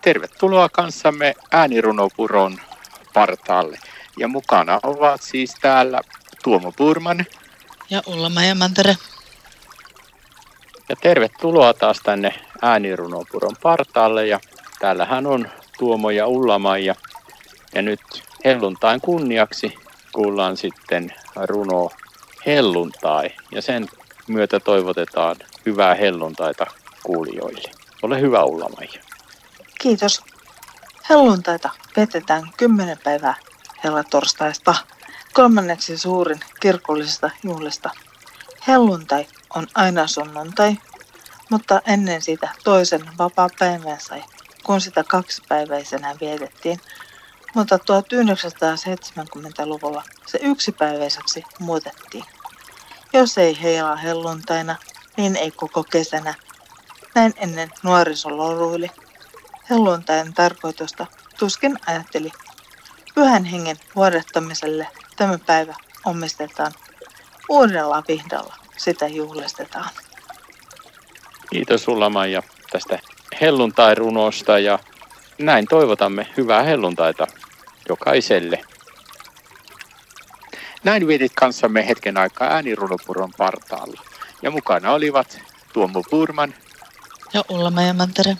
Tervetuloa kanssamme äänirunopuron partaalle. Ja mukana ovat siis täällä Tuomo Purman. Ja ulla ja Mantere. Ja tervetuloa taas tänne äänirunopuron partaalle. Ja täällähän on Tuomo ja ulla ja, ja nyt helluntain kunniaksi kuullaan sitten runo helluntai. Ja sen myötä toivotetaan hyvää helluntaita kuulijoille. Ole hyvä ulla -Maija. Kiitos. Helluntaita petetään 10 päivää torstaista kolmanneksi suurin kirkollisesta juhlista. Helluntai on aina sunnuntai, mutta ennen sitä toisen vapaa-päivän sai, kun sitä kaksipäiväisenä vietettiin. Mutta 1970-luvulla se yksipäiväiseksi muutettiin. Jos ei heila helluntaina, niin ei koko kesänä. Näin ennen nuorisoloruili helluntain tarkoitusta tuskin ajatteli. Pyhän hengen vuodettamiselle tämä päivä omistetaan. Uudella vihdalla sitä juhlistetaan. Kiitos sulla Maija tästä helluntai-runosta ja näin toivotamme hyvää helluntaita jokaiselle. Näin vietit kanssamme hetken aikaa äänirunopuron partaalla. Ja mukana olivat Tuomo Purman ja Ulla Mantere.